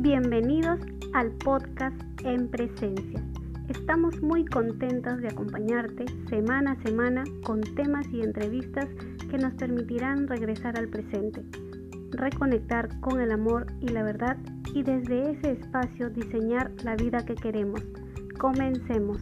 Bienvenidos al podcast En Presencia. Estamos muy contentos de acompañarte semana a semana con temas y entrevistas que nos permitirán regresar al presente, reconectar con el amor y la verdad y desde ese espacio diseñar la vida que queremos. Comencemos.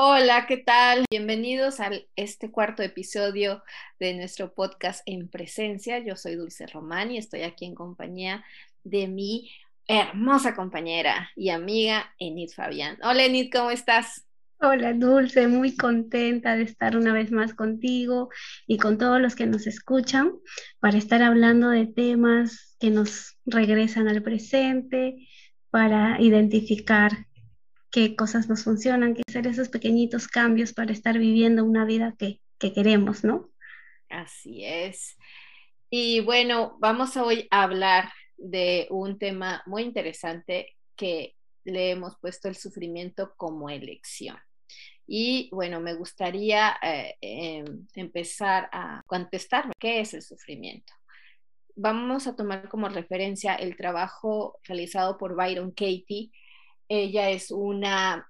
Hola, ¿qué tal? Bienvenidos a este cuarto episodio de nuestro podcast En Presencia. Yo soy Dulce Román y estoy aquí en compañía de mi hermosa compañera y amiga Enid Fabián. Hola Enid, ¿cómo estás? Hola Dulce, muy contenta de estar una vez más contigo y con todos los que nos escuchan para estar hablando de temas que nos regresan al presente, para identificar qué cosas nos funcionan, qué hacer esos pequeñitos cambios para estar viviendo una vida que, queremos, ¿no? Así es. Y bueno, vamos hoy a hablar de un tema muy interesante que le hemos puesto el sufrimiento como elección. Y bueno, me gustaría eh, em, empezar a contestarme qué es el sufrimiento. Vamos a tomar como referencia el trabajo realizado por Byron Katie ella es una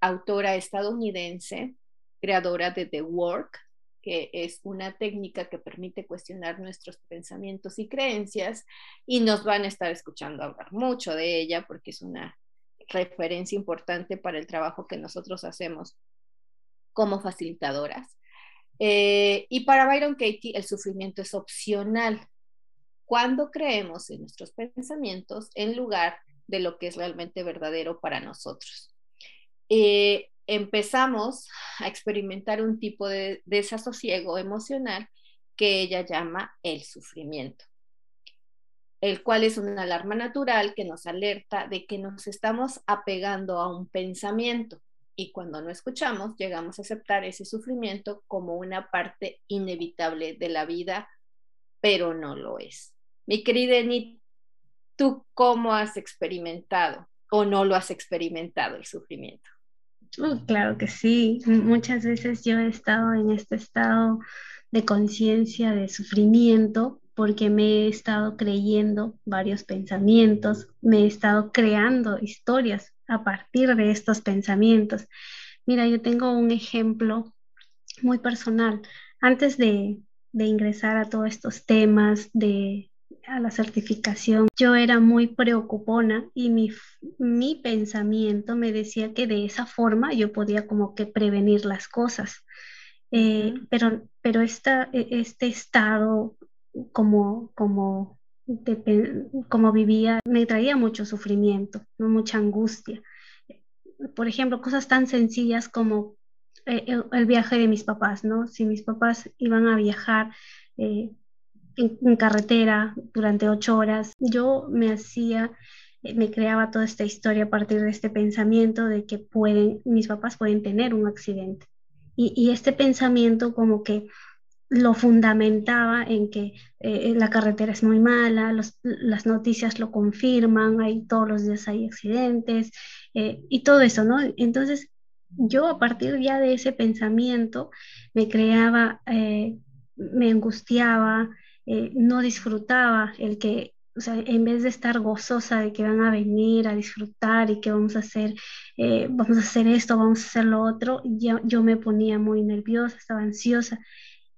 autora estadounidense, creadora de The Work, que es una técnica que permite cuestionar nuestros pensamientos y creencias y nos van a estar escuchando hablar mucho de ella porque es una referencia importante para el trabajo que nosotros hacemos como facilitadoras. Eh, y para Byron Katie, el sufrimiento es opcional cuando creemos en nuestros pensamientos en lugar de lo que es realmente verdadero para nosotros. Eh, empezamos a experimentar un tipo de desasosiego emocional que ella llama el sufrimiento, el cual es una alarma natural que nos alerta de que nos estamos apegando a un pensamiento y cuando no escuchamos llegamos a aceptar ese sufrimiento como una parte inevitable de la vida, pero no lo es. Mi querida ¿Tú cómo has experimentado o no lo has experimentado el sufrimiento? Claro que sí. Muchas veces yo he estado en este estado de conciencia, de sufrimiento, porque me he estado creyendo varios pensamientos, me he estado creando historias a partir de estos pensamientos. Mira, yo tengo un ejemplo muy personal. Antes de, de ingresar a todos estos temas de a la certificación, yo era muy preocupona y mi, mi pensamiento me decía que de esa forma yo podía como que prevenir las cosas. Eh, pero pero esta, e, este estado como, como, como vivía me traía mucho sufrimiento, mucha angustia. Por ejemplo, cosas tan sencillas como eh, el, viaje de mis papás, ¿no? Si mis papás iban a viajar, eh, en, carretera durante ocho horas, yo me hacía, eh, me creaba toda esta historia a partir de este pensamiento de que pueden, mis papás pueden tener un accidente. Y, y este pensamiento como que lo fundamentaba en que eh, la carretera es muy mala, las noticias lo confirman, hay todos los días hay accidentes eh, y todo eso, ¿no? Entonces, yo a partir ya de ese pensamiento me creaba, me angustiaba, eh, no disfrutaba el que, o sea, en vez de estar gozosa de que van a venir a disfrutar y que vamos a hacer, eh, vamos a hacer esto, vamos a hacer lo otro, yo, yo me ponía muy nerviosa, estaba ansiosa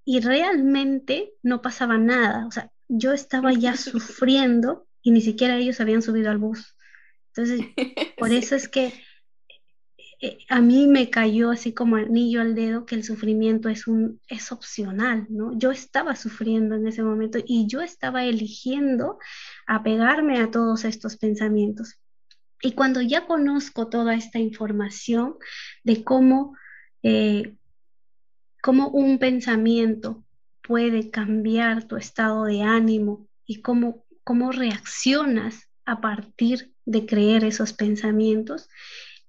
y realmente no pasaba nada, o sea, yo estaba ya sufriendo y ni siquiera ellos habían subido al bus. Entonces, por eso es que a mí me cayó así como anillo al dedo que el sufrimiento es, un, es opcional, ¿no? Yo estaba sufriendo en ese momento y yo estaba eligiendo apegarme a todos estos pensamientos. Y cuando ya conozco toda esta información de cómo, eh, cómo un pensamiento puede cambiar tu estado de ánimo y cómo, cómo reaccionas a partir de creer esos pensamientos,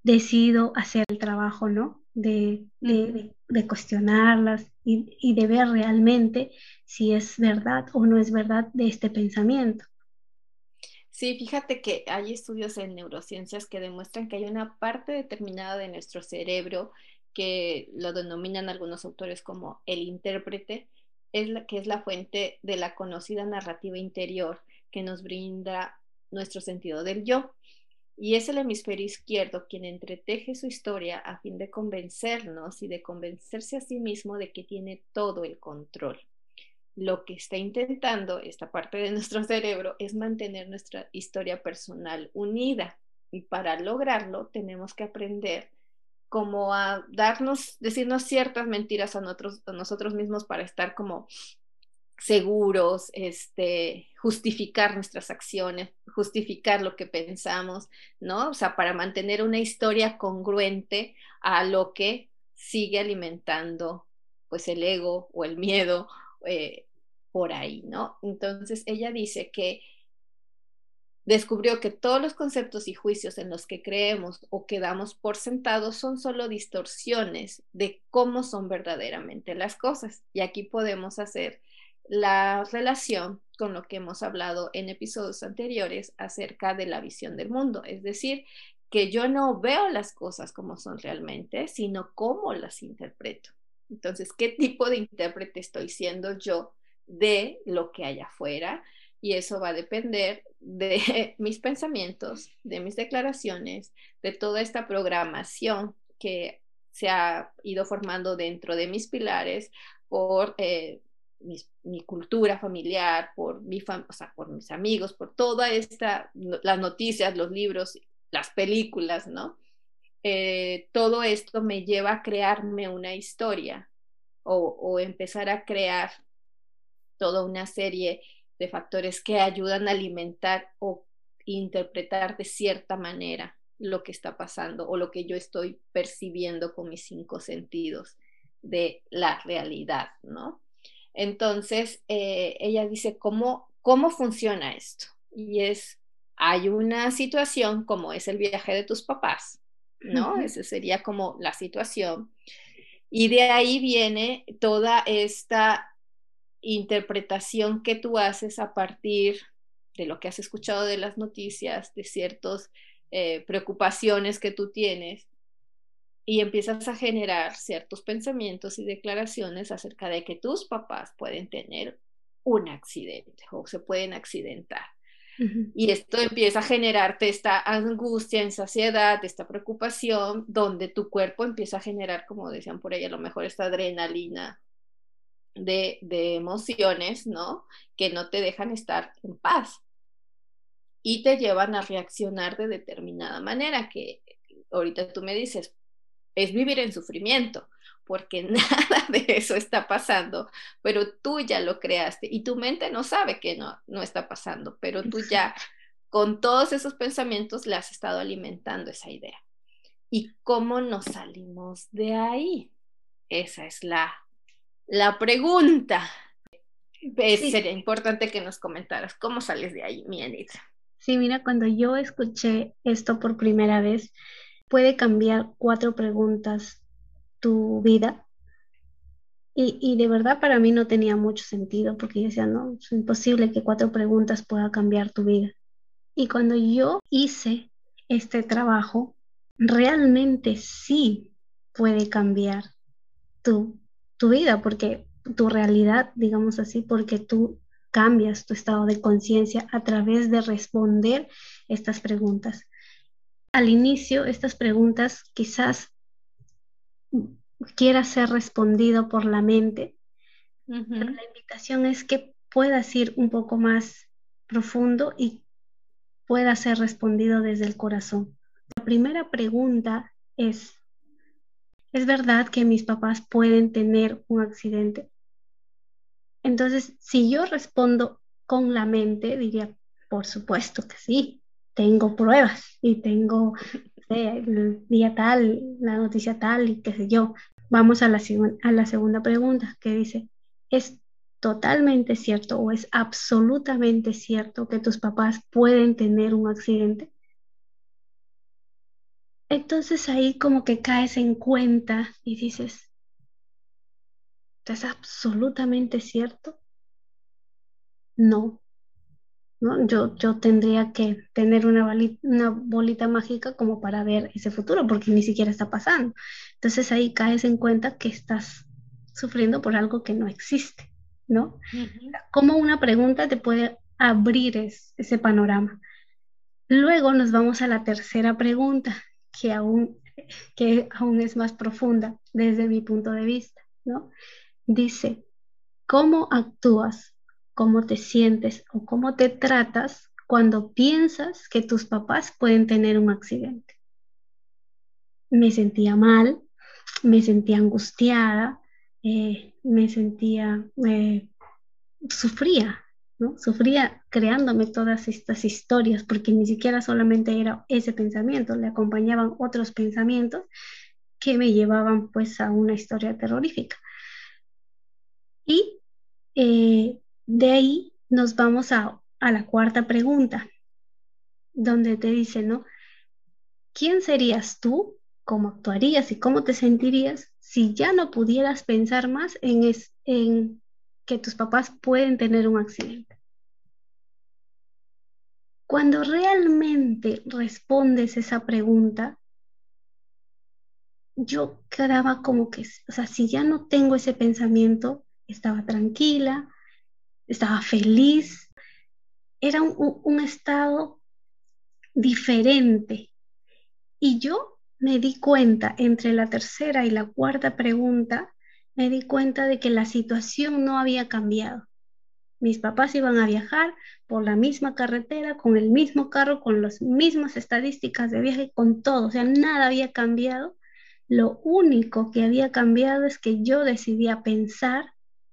decido hacer el trabajo, ¿no? De, de, cuestionarlas y, y, de ver realmente si es verdad o no es verdad de este pensamiento. Sí, fíjate que hay estudios en neurociencias que demuestran que hay una parte determinada de nuestro cerebro que lo denominan algunos autores como el intérprete, es la, que es la fuente de la conocida narrativa interior que nos brinda nuestro sentido del yo. Y es el hemisferio izquierdo quien entreteje su historia a fin de convencernos y de convencerse a sí mismo de que tiene todo el control. Lo que está intentando esta parte de nuestro cerebro es mantener nuestra historia personal unida. Y para lograrlo tenemos que aprender como a darnos, decirnos ciertas mentiras a nosotros, a nosotros mismos para estar como seguros, este, justificar nuestras acciones, justificar lo que pensamos, ¿no? O sea, para mantener una historia congruente a lo que sigue alimentando, pues, el ego o el miedo eh, por ahí, ¿no? Entonces, ella dice que descubrió que todos los conceptos y juicios en los que creemos o quedamos por sentados son solo distorsiones de cómo son verdaderamente las cosas. Y aquí podemos hacer la relación con lo que hemos hablado en episodios anteriores acerca de la visión del mundo, es decir, que yo no veo las cosas como son realmente, sino cómo las interpreto. Entonces, ¿qué tipo de intérprete estoy siendo yo de lo que hay afuera? Y eso va a depender de mis pensamientos, de mis declaraciones, de toda esta programación que se ha ido formando dentro de mis pilares por eh, mi, cultura familiar, por, mis amigos, por toda esta, las noticias, los libros, las películas, ¿no? Eh, todo esto me lleva a crearme una historia o, o empezar a crear toda una serie de factores que ayudan a alimentar o interpretar de cierta manera lo que está pasando o lo que yo estoy percibiendo con mis cinco sentidos de la realidad, ¿no? Entonces, eh, ella dice, ¿cómo, ¿cómo funciona esto? Y es, hay una situación como es el viaje de tus papás, ¿no? Esa sería como la situación. Y de ahí viene toda esta interpretación que tú haces a partir de lo que has escuchado de las noticias, de ciertas eh, preocupaciones que tú tienes y empiezas a generar ciertos pensamientos y declaraciones acerca de que tus papás pueden tener un accidente o se pueden accidentar. Y esto empieza a generarte esta angustia, ansiedad, esta preocupación, donde tu cuerpo empieza a generar, como decían por ahí, a lo mejor esta adrenalina de, de emociones, ¿no? Que no te dejan estar en paz y te llevan a reaccionar de determinada manera, que ahorita tú me dices, es vivir en sufrimiento, porque nada de eso está pasando, pero tú ya lo creaste y tu mente no sabe que no, no está pasando, pero tú ya con todos esos pensamientos le has estado alimentando esa idea. ¿Y cómo nos salimos de ahí? Esa es la, la pregunta. Sería importante que nos comentaras cómo sales de ahí, mi Anita. Sí, mira, cuando yo escuché esto por primera vez, puede cambiar cuatro preguntas tu vida. Y, de verdad para mí no tenía mucho sentido porque yo decía, no, es imposible que cuatro preguntas pueda cambiar tu vida. Y cuando yo hice este trabajo, realmente sí puede cambiar tu, tu vida, porque tu realidad, digamos así, porque tú cambias tu estado de conciencia a través de responder estas preguntas al inicio estas preguntas quizás quiera ser respondido por la mente, pero la invitación es que puedas ir un poco más profundo y pueda ser respondido desde el corazón. La primera pregunta es, ¿es verdad que mis papás pueden tener un accidente? Entonces, si yo respondo con la mente, diría, por supuesto que sí, tengo pruebas y tengo el día tal, la noticia tal y qué sé yo. Vamos a la, a la segunda pregunta que dice, ¿es totalmente cierto o es absolutamente cierto que tus papás pueden tener un accidente? Entonces ahí como que caes en cuenta y dices, ¿es absolutamente cierto? No, yo, yo tendría que tener una, una bolita mágica como para ver ese futuro, porque ni siquiera está pasando. Entonces ahí caes en cuenta que estás sufriendo por algo que no existe. ¿no? Cómo una pregunta te puede abrir ese panorama. Luego nos vamos a la tercera pregunta, que aún, que aún es más profunda desde mi punto de vista, ¿no? Dice, ¿cómo actúas, cómo te sientes o cómo te tratas cuando piensas que tus papás pueden tener un accidente? Me sentía mal, me sentía angustiada, eh, me sentía, eh, sufría, ¿no? Sufría creándome todas estas historias, porque ni siquiera solamente era ese pensamiento, le acompañaban otros pensamientos que me llevaban pues a una historia terrorífica. Y eh, de ahí nos vamos a, a la cuarta pregunta, donde te dice, ¿no? ¿Quién serías tú? ¿Cómo actuarías y cómo te sentirías si ya no pudieras pensar más en, en que tus papás pueden tener un accidente? Cuando realmente respondes esa pregunta, yo quedaba como que, o sea, si ya no tengo ese pensamiento, estaba tranquila, estaba feliz, era un, estado diferente. Y yo me di cuenta entre la tercera y la cuarta pregunta, me di cuenta de que la situación no había cambiado. Mis papás iban a viajar por la misma carretera, con el mismo carro, con las mismas estadísticas de viaje, con todo. O sea, nada había cambiado. Lo único que había cambiado es que yo decidía pensar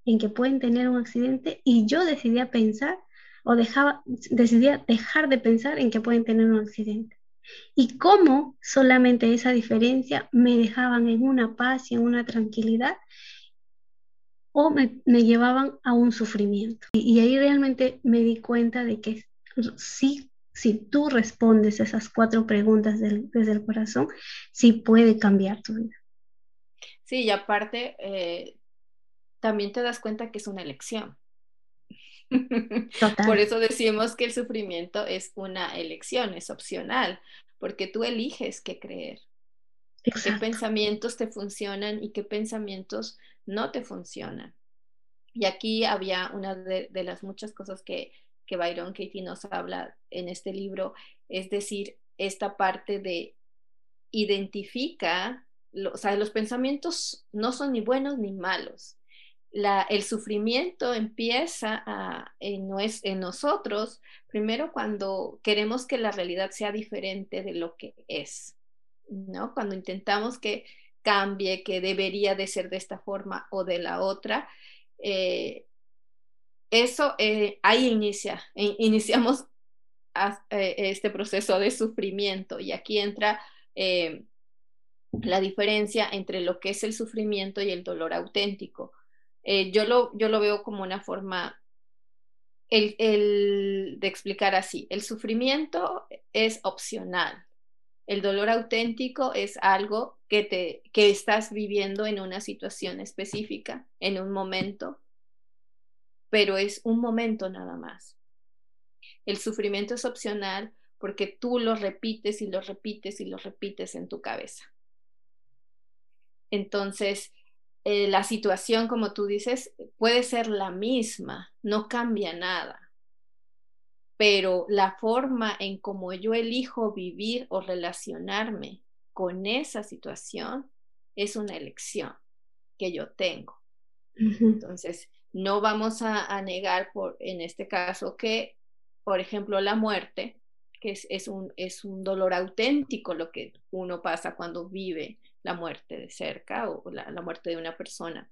en que pueden tener un accidente y yo decidía pensar o dejaba, decidía dejar de pensar en que pueden tener un accidente y cómo solamente esa diferencia me dejaban en una paz y en una tranquilidad o me, llevaban a un sufrimiento. Y, ahí realmente me di cuenta de que sí, si tú respondes esas cuatro preguntas desde el corazón, sí puede cambiar tu vida. Sí, y aparte, eh, también te das cuenta que es una elección. Por eso decimos que el sufrimiento es una elección, es opcional, porque tú eliges qué creer, qué pensamientos te funcionan y qué pensamientos no te funcionan. Y aquí había una de, las muchas cosas que, que Byron Katie nos habla en este libro, es decir, esta parte de identifica, o sea, los pensamientos no son ni buenos ni malos, el sufrimiento empieza en, nosotros, primero cuando queremos que la realidad sea diferente de lo que es, ¿no? Cuando intentamos que cambie, que debería de ser de esta forma o de la otra, eh, eso eh, ahí inicia, iniciamos eh, este proceso de sufrimiento y aquí entra la diferencia entre lo que es el sufrimiento y el dolor auténtico eh, yo, lo, yo lo veo como una forma el, de explicar así. El sufrimiento es opcional. El dolor auténtico es algo que, te, que estás viviendo en una situación específica, en un momento, pero es un momento nada más. El sufrimiento es opcional porque tú lo repites y lo repites y lo repites en tu cabeza. Entonces, eh, la situación, como tú dices, puede ser la misma, no cambia nada, pero la forma en cómo yo elijo vivir o relacionarme con esa situación es una elección que yo tengo. Entonces, no vamos a, negar por, en este caso que, por ejemplo, la muerte, que es, un, es un dolor auténtico lo que uno pasa cuando vive la muerte de cerca o la, muerte de una persona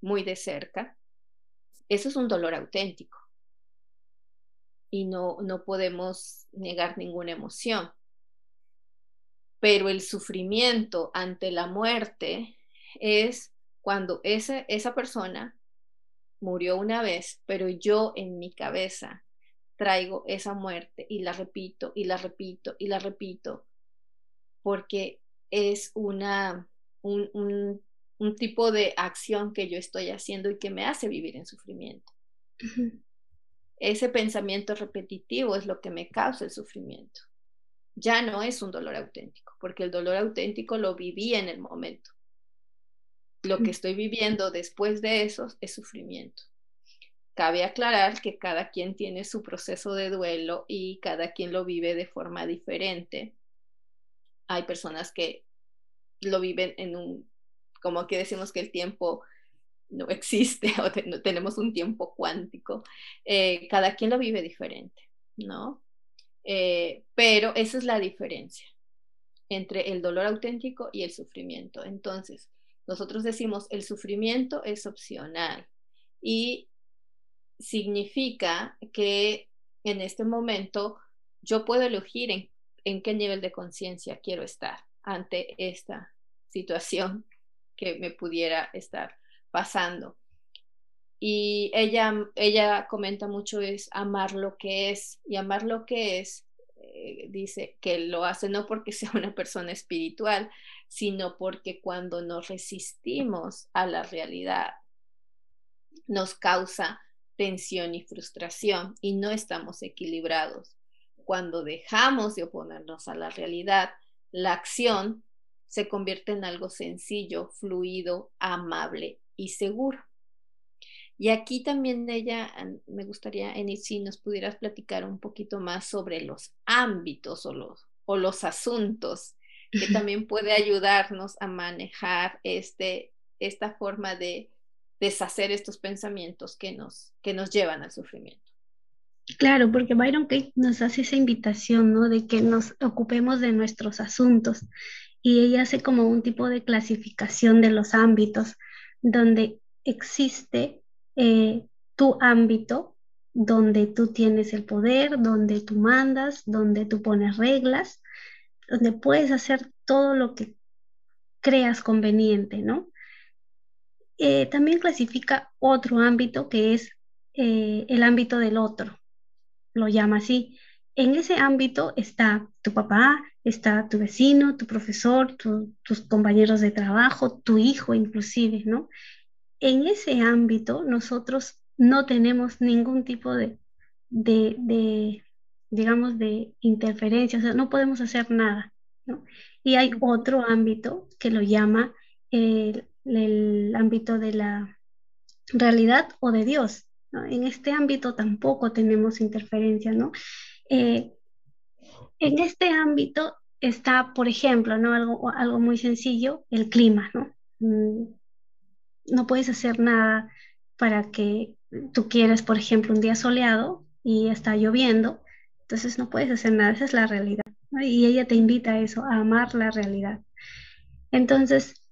muy de cerca, eso es un dolor auténtico y no, no podemos negar ninguna emoción. Pero el sufrimiento ante la muerte es cuando ese, esa persona murió una vez, pero yo en mi cabeza traigo esa muerte y la repito y la repito y la repito, porque es una, un, tipo de acción que yo estoy haciendo y que me hace vivir en sufrimiento. Ese pensamiento repetitivo es lo que me causa el sufrimiento. Ya no es un dolor auténtico, porque el dolor auténtico lo viví en el momento. Lo que estoy viviendo después de eso es sufrimiento. cabe aclarar que cada quien tiene su proceso de duelo y cada quien lo vive de forma diferente. Hay personas que lo viven en un, como que decimos que el tiempo no existe o no tenemos un tiempo cuántico, eh, cada quien lo vive diferente, ¿no? Eh, pero esa es la diferencia entre el dolor auténtico y el sufrimiento. Entonces, nosotros decimos, el sufrimiento es opcional y significa que en este momento yo puedo elegir en, en qué nivel de conciencia quiero estar ante esta situación que me pudiera estar pasando. Y ella, ella comenta mucho es amar lo que es y amar lo que es, eh, dice que lo hace no porque sea una persona espiritual, sino porque cuando nos resistimos a la realidad nos causa tensión y frustración y no estamos equilibrados. Cuando dejamos de oponernos a la realidad, la acción se convierte en algo sencillo, fluido, amable y seguro. Y aquí también ella, me gustaría, en si nos pudieras platicar un poquito más sobre los ámbitos o los, o los asuntos que también puede ayudarnos a manejar este, esta forma de deshacer estos pensamientos que nos, que nos llevan al sufrimiento. Claro, porque Byron Kate nos hace esa invitación, ¿no? De que nos ocupemos de nuestros asuntos y ella hace como un tipo de clasificación de los ámbitos donde existe eh, tu ámbito, donde tú tienes el poder, donde tú mandas, donde tú pones reglas, donde puedes hacer todo lo que creas conveniente, ¿no? Eh, también clasifica otro ámbito que es eh, el ámbito del otro, lo llama así. En ese ámbito está tu papá, está tu vecino, tu profesor, tus compañeros de trabajo, tu hijo inclusive, ¿no? En ese ámbito nosotros no tenemos ningún tipo de, de, digamos, de interferencia, o sea, no podemos hacer nada, ¿no? Y hay otro ámbito que lo llama el, el ámbito de la realidad o de Dios. ¿No? En este ámbito tampoco tenemos interferencia, ¿no? Eh, en este ámbito está, por ejemplo, ¿no? Algo, muy sencillo, el clima, ¿no? Mm, no puedes hacer nada para que tú quieras, por ejemplo, un día soleado y está lloviendo, entonces no puedes hacer nada, esa es la realidad. Y ella te invita a eso, a amar la realidad. Entonces,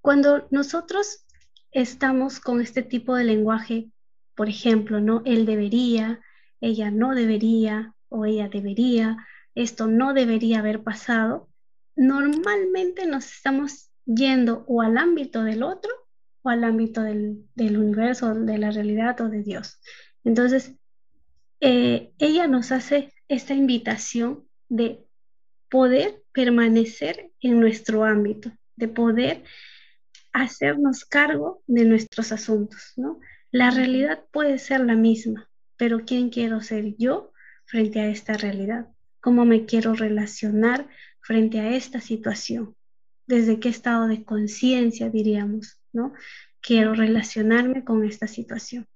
cuando nosotros estamos con este tipo de lenguaje, por ejemplo, ¿no? Él debería, ella no debería o ella debería, esto no debería haber pasado, normalmente nos estamos yendo o al ámbito del otro o al ámbito del, del universo, de la realidad o de Dios. Entonces, eh, ella nos hace esta invitación de poder permanecer en nuestro ámbito, de poder hacernos cargo de nuestros asuntos, ¿no? La realidad puede ser la misma, pero ¿quién quiero ser yo frente a esta realidad? ¿Cómo me quiero relacionar frente a esta situación? ¿Desde qué estado de conciencia diríamos, ¿no? Quiero relacionarme con esta situación.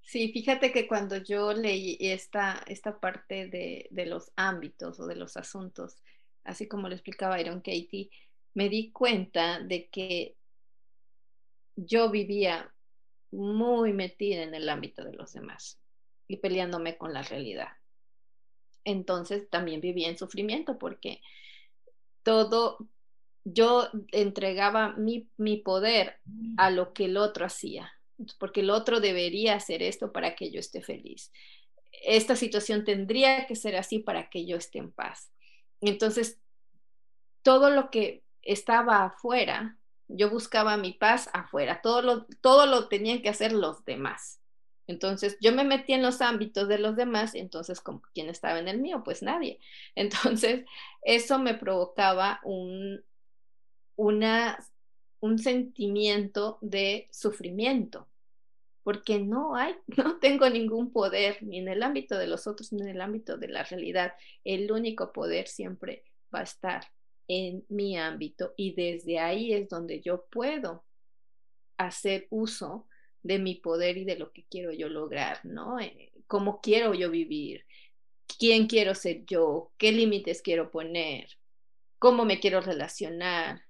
Sí, fíjate que cuando yo leí esta, esta parte de, de los ámbitos o de los asuntos, así como lo explicaba Iron Katie, me di cuenta de que yo vivía muy metida en el ámbito de los demás y peleándome con la realidad. Entonces también vivía en sufrimiento porque todo, yo entregaba mi, mi poder a lo que el otro hacía, porque el otro debería hacer esto para que yo esté feliz. Esta situación tendría que ser así para que yo esté en paz. Entonces, todo lo que estaba afuera, yo buscaba mi paz afuera, todo lo, todo lo tenían que hacer los demás. Entonces yo me metí en los ámbitos de los demás, entonces ¿quién estaba en el mío? Pues nadie. Entonces eso me provocaba un, una, un sentimiento de sufrimiento, porque no hay, no tengo ningún poder ni en el ámbito de los otros ni en el ámbito de la realidad. El único poder siempre va a estar en mi ámbito y desde ahí es donde yo puedo hacer uso de mi poder y de lo que quiero yo lograr, ¿no? Eh, ¿Cómo quiero yo vivir? ¿Quién quiero ser yo? ¿Qué límites quiero poner? ¿Cómo me quiero relacionar?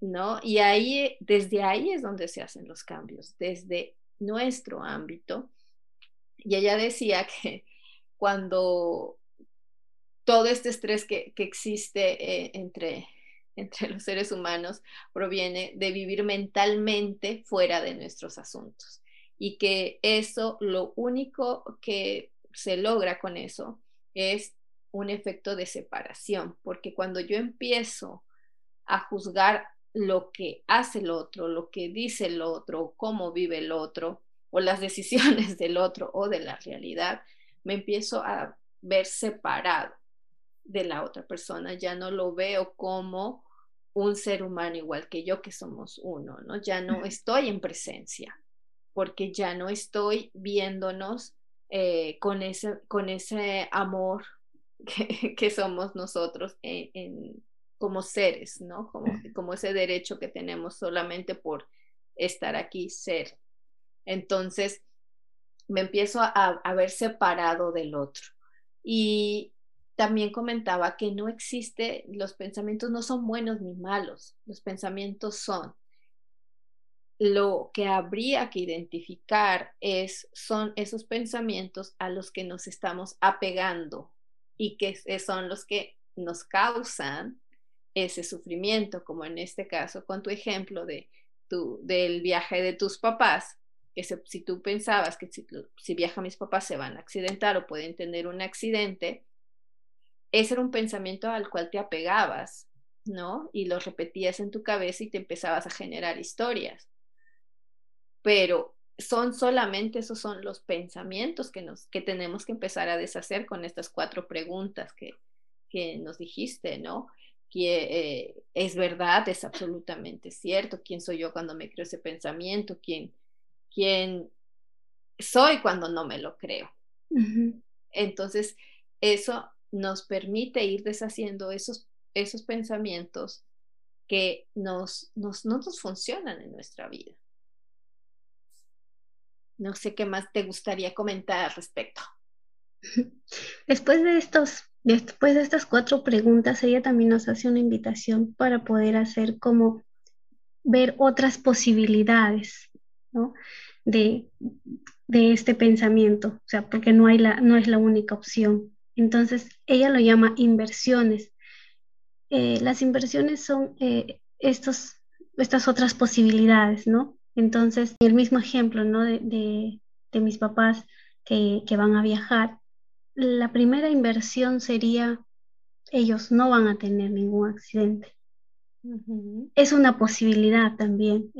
¿No? Y ahí, desde ahí es donde se hacen los cambios, desde nuestro ámbito. Y ella decía que cuando todo este estrés que, existe eh, entre, entre los seres humanos proviene de vivir mentalmente fuera de nuestros asuntos. Y que eso, lo único que se logra con eso es un efecto de separación, porque cuando yo empiezo a juzgar lo que hace el otro, lo que dice el otro, cómo vive el otro, o las decisiones del otro o de la realidad, me empiezo a ver separado de la otra persona, ya no lo veo como un ser humano igual que yo, que somos uno, ¿no? Ya no estoy en presencia, porque ya no estoy viéndonos eh, con, ese, con ese amor que, somos nosotros en, como seres, ¿no? Como, como ese derecho que tenemos solamente por estar aquí, ser. Entonces, me empiezo a, a ver separado del otro. Y también comentaba que no existe, los pensamientos no son buenos ni malos, los pensamientos son. Lo que habría que identificar es, son esos pensamientos a los que nos estamos apegando y que son los que nos causan ese sufrimiento, como en este caso con tu ejemplo de tu, del viaje de tus papás, que si tú pensabas que si, si viajan mis papás se van a accidentar o pueden tener un accidente, ese era un pensamiento al cual te apegabas, ¿no? Y lo repetías en tu cabeza y te empezabas a generar historias. Pero son solamente esos son los pensamientos que, nos, que tenemos que empezar a deshacer con estas cuatro preguntas que, que nos dijiste, ¿no? Que eh, es verdad, es absolutamente cierto, quién soy yo cuando me creo ese pensamiento, quién, quién soy cuando no me lo creo. Entonces, eso nos permite ir deshaciendo esos, esos pensamientos que nos, nos, no nos funcionan en nuestra vida. No sé qué más te gustaría comentar al respecto. Después de estos, después de estas cuatro preguntas, ella también nos hace una invitación para poder hacer como ver otras posibilidades, ¿no? De, de este pensamiento, o sea, porque no, hay la, no es la única opción. Entonces, ella lo llama inversiones. Eh, las inversiones son eh, estos, estas otras posibilidades, ¿no? Entonces, el mismo ejemplo, ¿no? De, mis papás que, van a viajar, la primera inversión sería, ellos no van a tener ningún accidente. Es una posibilidad también.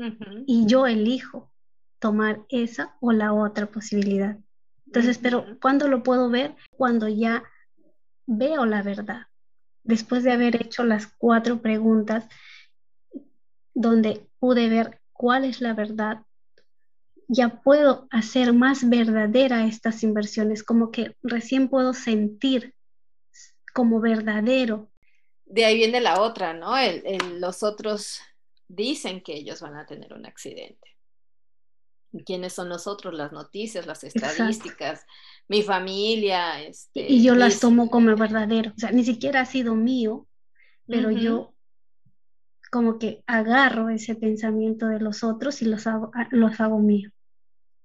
Y yo elijo tomar esa o la otra posibilidad. Entonces, pero ¿cuándo lo puedo ver? Cuando ya veo la verdad. Después de haber hecho las cuatro preguntas donde pude ver cuál es la verdad, ya puedo hacer más verdadera estas inversiones, como que recién puedo sentir como verdadero. De ahí viene la otra, ¿no? los otros dicen que ellos van a tener un accidente quiénes son nosotros, las noticias, las estadísticas, mi familia. Este, y yo las tomo como verdadero, o sea, ni siquiera ha sido mío, pero yo como que agarro ese pensamiento de los otros y los hago, ah, los hago mío.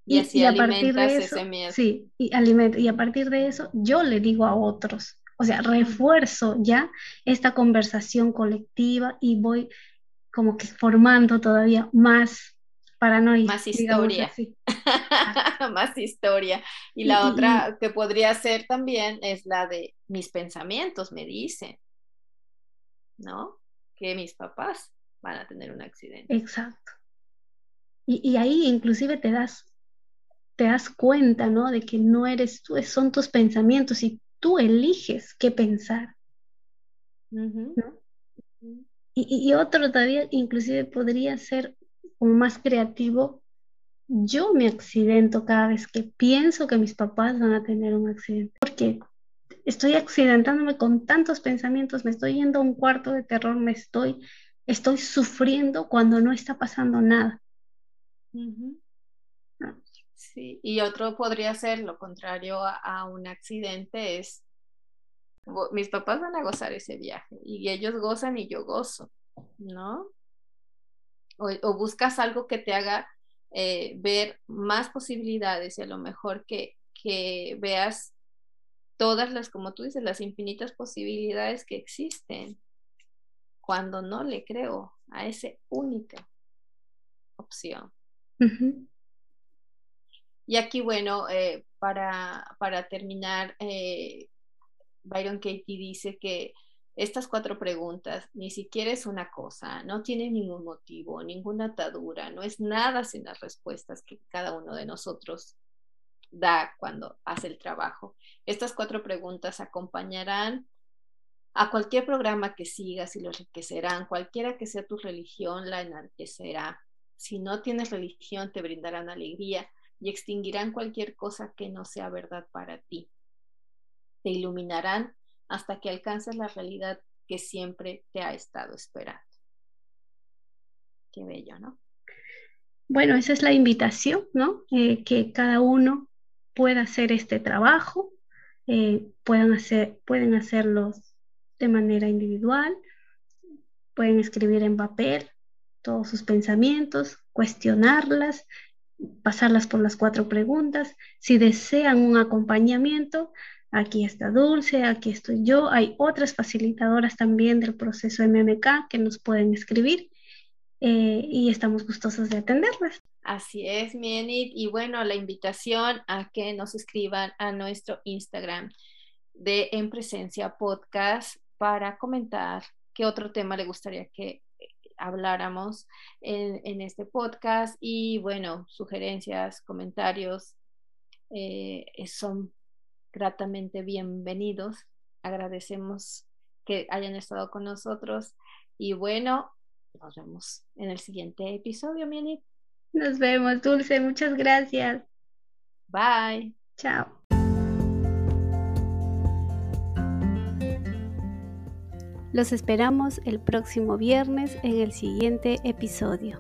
Y, así a partir de eso, Sí, y, y a partir de eso yo le digo a otros, o sea, refuerzo ya esta conversación colectiva y voy como que formando todavía más Más historia. más historia. Y la otra que podría ser también es la de mis pensamientos me dicen, ¿no? Que mis papás van a tener un accidente. Exacto. Y, ahí inclusive te das, te das cuenta, ¿no? De que no eres tú, son tus pensamientos y tú eliges qué pensar. y, y, otro todavía inclusive podría ser como más creativo, yo me accidento cada vez que pienso que mis papás van a tener un accidente, porque estoy accidentándome con tantos pensamientos, me estoy yendo a un cuarto de terror, me estoy, estoy sufriendo cuando no está pasando nada. Sí, y otro podría ser lo contrario a, un accidente, es mis papás van a gozar ese viaje y ellos gozan y yo gozo, ¿no? O, buscas algo que te haga eh, ver más posibilidades y a lo mejor que, que veas todas las, como tú dices, las infinitas posibilidades que existen, cuando no le creo a esa única opción. Y aquí, bueno, eh, para, para, terminar, eh, Byron Katie dice que estas cuatro preguntas ni siquiera es una cosa, no tiene ningún motivo, ninguna atadura, no es nada sin las respuestas que cada uno de nosotros da cuando hace el trabajo. Estas cuatro preguntas acompañarán a cualquier programa que sigas y lo enriquecerán, cualquiera que sea tu religión, la enriquecerá. Si no tienes religión, te brindarán alegría y extinguirán cualquier cosa que no sea verdad para ti. Te iluminarán hasta que alcances la realidad que siempre te ha estado esperando. Qué bello, ¿no? Bueno, esa es la invitación, ¿no? Eh, que cada uno pueda hacer este trabajo, eh, puedan hacer, pueden hacerlos de manera individual, pueden escribir en papel todos sus pensamientos, cuestionarlas, pasarlas por las cuatro preguntas. Si desean un acompañamiento, aquí está Dulce, aquí estoy yo. Hay otras facilitadoras también del proceso MMK que nos pueden escribir eh, y estamos gustosos de atenderlas. Así es, Mienit. Y bueno, la invitación a que nos escriban a nuestro Instagram de En Presencia Podcast para comentar qué otro tema le gustaría que eh, habláramos en, este podcast y bueno, sugerencias, comentarios eh, son gratamente bienvenidos. Agradecemos que hayan estado con nosotros y bueno, nos vemos en el siguiente episodio, Mienit. Nos vemos, Dulce. Muchas gracias. Bye. Chao. Los esperamos el próximo viernes en el siguiente episodio.